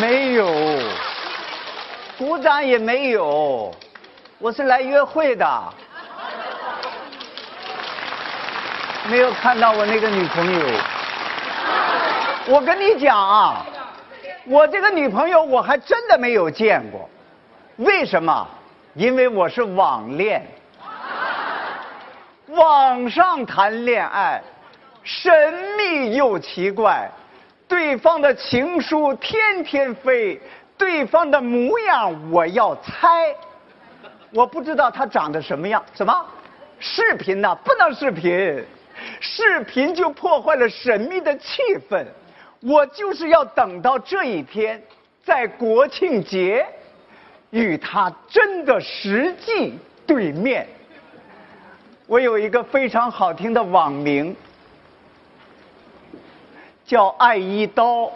没有，鼓掌也没有，我是来约会的，没有看到我那个女朋友。我跟你讲啊，我这个女朋友我还真的没有见过，为什么？因为我是网恋，网上谈恋爱，神秘又奇怪，对方的情书天天飞，对方的模样我要猜，我不知道他长得什么样，什么？视频呢？不能视频，视频就破坏了神秘的气氛。我就是要等到这一天，在国庆节，与他真的实际对面。我有一个非常好听的网名，叫“爱一刀”。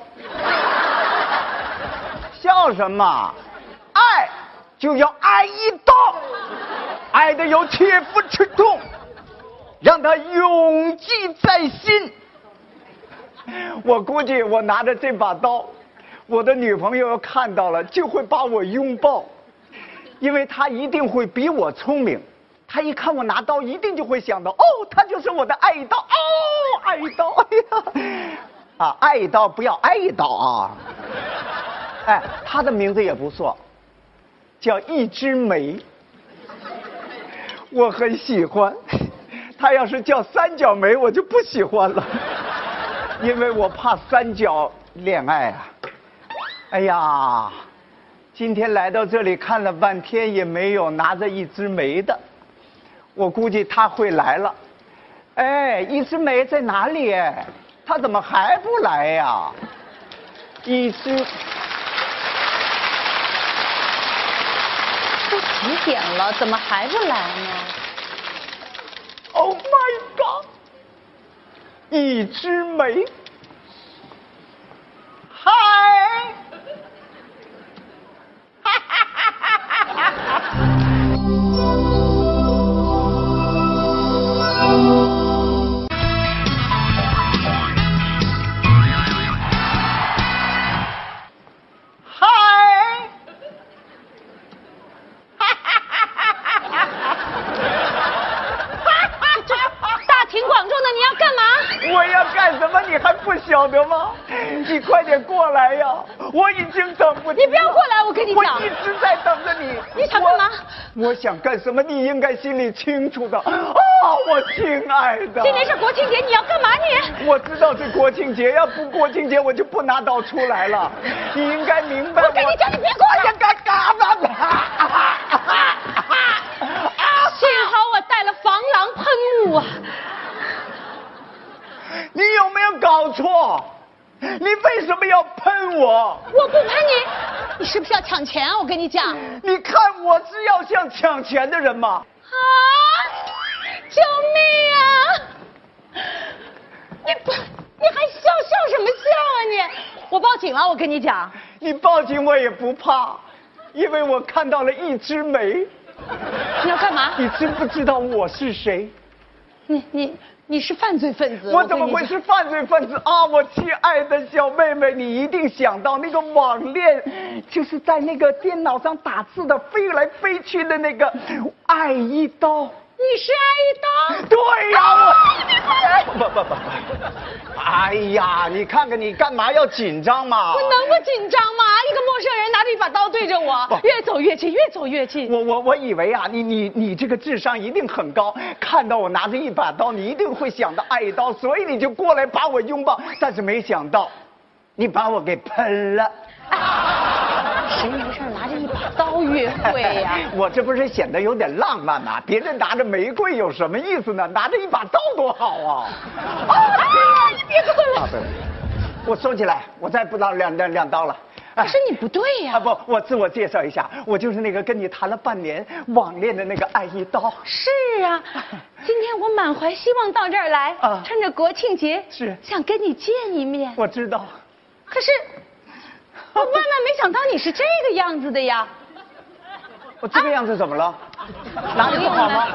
笑什么？爱就要爱一刀，爱的有切肤之痛，让他永记在心。我估计我拿着这把刀，我的女朋友要看到了就会把我拥抱，因为她一定会比我聪明。她一看我拿刀，一定就会想到，哦，他就是我的爱一刀，哦，爱一刀，哎呀，啊，爱一刀不要挨一刀啊。哎，他的名字也不错，叫一枝梅，我很喜欢。他要是叫三角梅，我就不喜欢了。因为我怕三角恋爱啊！哎呀，今天来到这里看了半天也没有拿着一枝梅的，我估计他会来了。哎，一枝梅在哪里？哎他怎么还不来呀？一枝都几点了，怎么还不来呢，Oh my god！一枝梅，我已经等不及。你不要过来，我跟你讲。我一直在等着你。你想干嘛我？我想干什么？你应该心里清楚的。哦，我亲爱的。今天是国庆节，你要干嘛你？我知道是国庆节，要不国庆节我就不拿刀出来了。你应该明白。我跟你讲，你别过来。干干嘛呢？幸好我带了防狼喷雾啊。你有没有搞错？你为什么要喷我？我不喷你，你是不是要抢钱啊？我跟你讲。你看我是要像抢钱的人吗？啊！救命啊！你不，你还笑笑什么笑啊你？我报警了，我跟你讲。你报警我也不怕，因为我看到了一枝梅。你要干嘛？你知不知道我是谁？你你。你是犯罪分子？我怎么会是犯罪分子啊？我亲爱的小妹妹，你一定想到那个网恋，就是在那个电脑上打字的飞来飞去的那个爱一刀。你是爱一刀？对呀，我。哎呀，你看看你干嘛要紧张嘛？我能不紧张吗？一个陌生人拿着一把刀对着我，越走越近，越走越近。我我我以为啊，你你你这个智商一定很高，看到我拿着一把刀，你一定会想到爱一刀，所以你就过来把我拥抱。但是没想到，你把我给喷了。谁没事拿着一把刀约会呀？我这不是显得有点浪漫吗？别人拿着玫瑰有什么意思呢？拿着一把刀多好啊！啊！你别过来！我收起来，我再不拿两两两刀了。可是你不对呀！啊不，我自我介绍一下，我就是那个跟你谈了半年网恋的那个爱一刀。是啊，今天我满怀希望到这儿来，啊，趁着国庆节，是想跟你见一面。我知道。可是。你是这个样子的呀！我这个样子怎么了？哪里不好吗？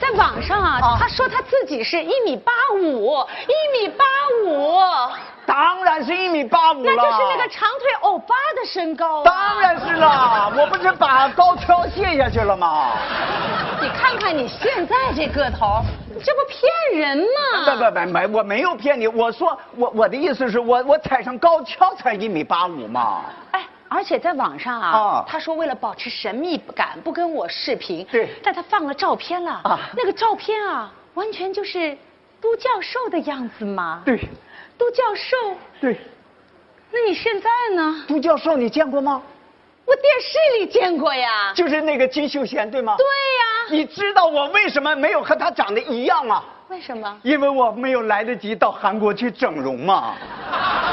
在网上啊，他说他自己是一米八五，一米八五。当然然是一米八五了。那就是那个长腿欧巴的身高啊。当然是了，我不是把高跷卸下去了吗？你看看你现在这个头，这不骗人吗？不不不没，我没有骗你。我说我我的意思是我我踩上高跷才一米八五嘛。哎，而且在网上啊，啊他说为了保持神秘感，不跟我视频。对但他放了照片了。啊那个照片啊，完全就是都教授的样子嘛。。对都教授，对，那你现在呢？都教授你见过吗？我电视里见过呀。就是那个金秀贤对吗？对呀。你知道我为什么没有和他长得一样吗？为什么？因为我没有来得及到韩国去整容嘛，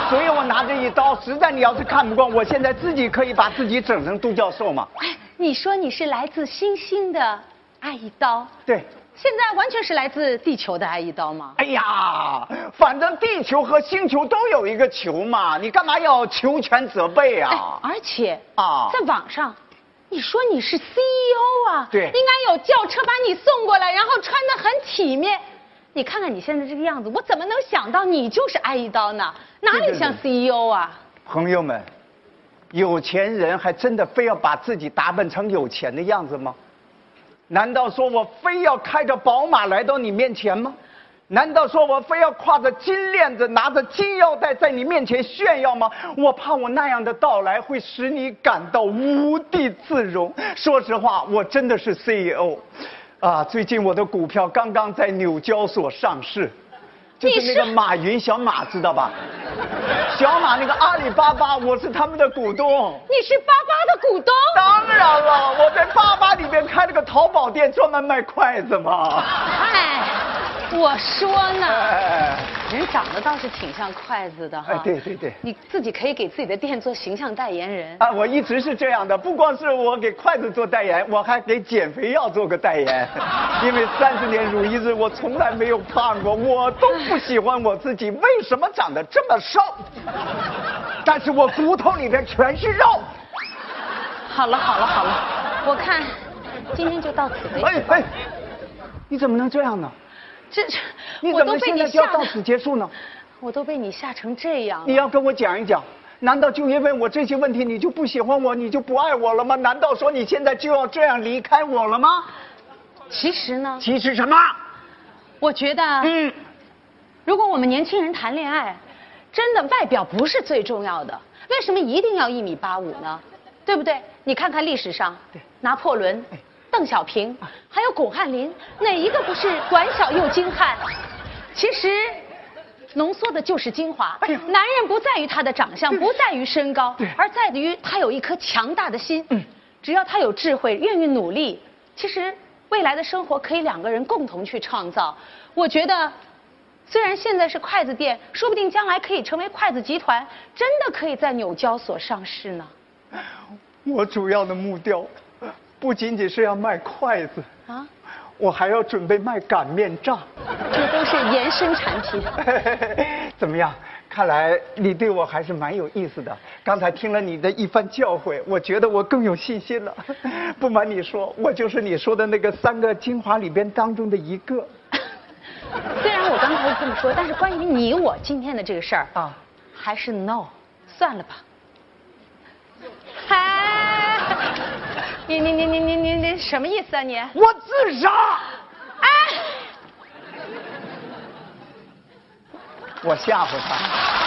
所以我拿着一刀，实在你要是看不惯，我现在自己可以把自己整成杜教授嘛。哎，你说你是来自星星的爱一刀，对，现在完全是来自地球的爱一刀吗？哎呀，反正地球和星球都有一个球嘛，你干嘛要求全责备哎啊？，而且啊在网上，你说你是 CEO 啊，对应该有轿车把你送过来，然后穿的很体面。你看看你现在这个样子，我怎么能想到你就是挨一刀呢？哪里像 CEO 啊？朋友们，有钱人还真的非要把自己打扮成有钱的样子吗？难道说我非要开着宝马来到你面前吗？难道说我非要挎着金链子、拿着金腰带在你面前炫耀吗？我怕我那样的到来会使你感到无地自容。说实话，我真的是 CEO，啊，最近我的股票刚刚在纽交所上市，就是那个马云小马知道吧？小马那个阿里巴巴，我是他们的股东。你是巴巴的股东？当然了，我在巴巴里边开了个淘宝店，专门卖筷子嘛。哎，我说呢，哎，人长得倒是挺像筷子的哈。哎对对对你自己可以给自己的店做形象代言人。啊，我一直是这样的，不光是我给筷子做代言，我还给减肥药做个代言。因为三十年如一日，我从来没有胖过，我都不喜欢我自己，为什么长得这么瘦？但是我骨头里边全是肉。好了好了好了，我看今天就到此为止。哎哎，你怎么能这样呢？这这，你怎么现在就要，到此结束呢？我都被你吓成这样了。你要跟我讲一讲，难道就因为我这些问题，你就不喜欢我，你就不爱我了吗？难道说你现在就要这样离开我了吗？其实呢，其实什么？我觉得，嗯，如果我们年轻人谈恋爱，真的外表不是最重要的，为什么一定要一米八五呢？对不对？你看看历史上，拿破仑、邓小平，还有巩汉林，哪一个不是短小又精悍？其实。浓缩的就是精华。男人不在于他的长相，不在于身高，而在于他有一颗强大的心。嗯只要他有智慧，愿意努力，其实未来的生活可以两个人共同去创造。我觉得，虽然现在是筷子店，说不定将来可以成为筷子集团，真的可以在纽交所上市呢。我主要的目标不仅仅是要卖筷子，啊，我还要准备卖擀面杖。这都是延伸产品。怎么样？看来你对我还是蛮有意思的。刚才听了你的一番教诲，我觉得我更有信心了。不瞒你说，我就是你说的那个三个精华里边当中的一个。虽然我刚才这么说，但是关于你我今天的这个事儿啊，还是 no，算了吧。嗨，你你你你你你你什么意思啊你？我自杀！哎，我吓唬他。